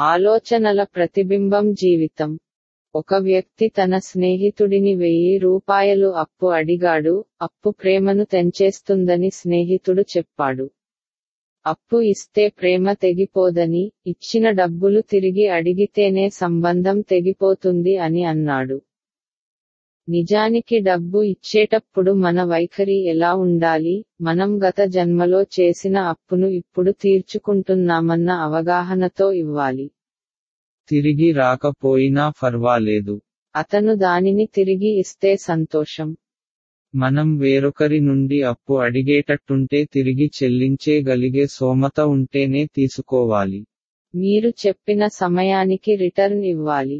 ఆలోచనల ప్రతిబింబం జీవితం. ఒక వ్యక్తి తన స్నేహితుడిని వెయ్యి రూపాయలు అప్పు అడిగాడు అప్పు ప్రేమను తెంచేస్తుందని స్నేహితుడు చెప్పాడు. అప్పు ఇస్తే ప్రేమ తెగిపోదని ఇచ్చిన డబ్బులు తిరిగి అడిగితేనే సంబంధం తెగిపోతుంది అని అన్నాడు. నిజానికి డబ్బు ఇచ్చేటప్పుడు మన వైఖరి ఎలా ఉండాలి? మనం గత జన్మలో చేసిన అప్పును ఇప్పుడు తీర్చుకుంటున్నామన్న అవగాహనతో ఇవ్వాలి. తిరిగి రాకపోయినా పర్వాలేదు అతను దానిని తిరిగి ఇస్తే సంతోషం. మనం వేరొకరి నుండి అప్పు అడిగేటట్టుంటే తిరిగి చెల్లించేగలిగే సోమత ఉంటేనే తీసుకోవాలి. మీరు చెప్పిన సమయానికి రిటర్న్ ఇవ్వాలి.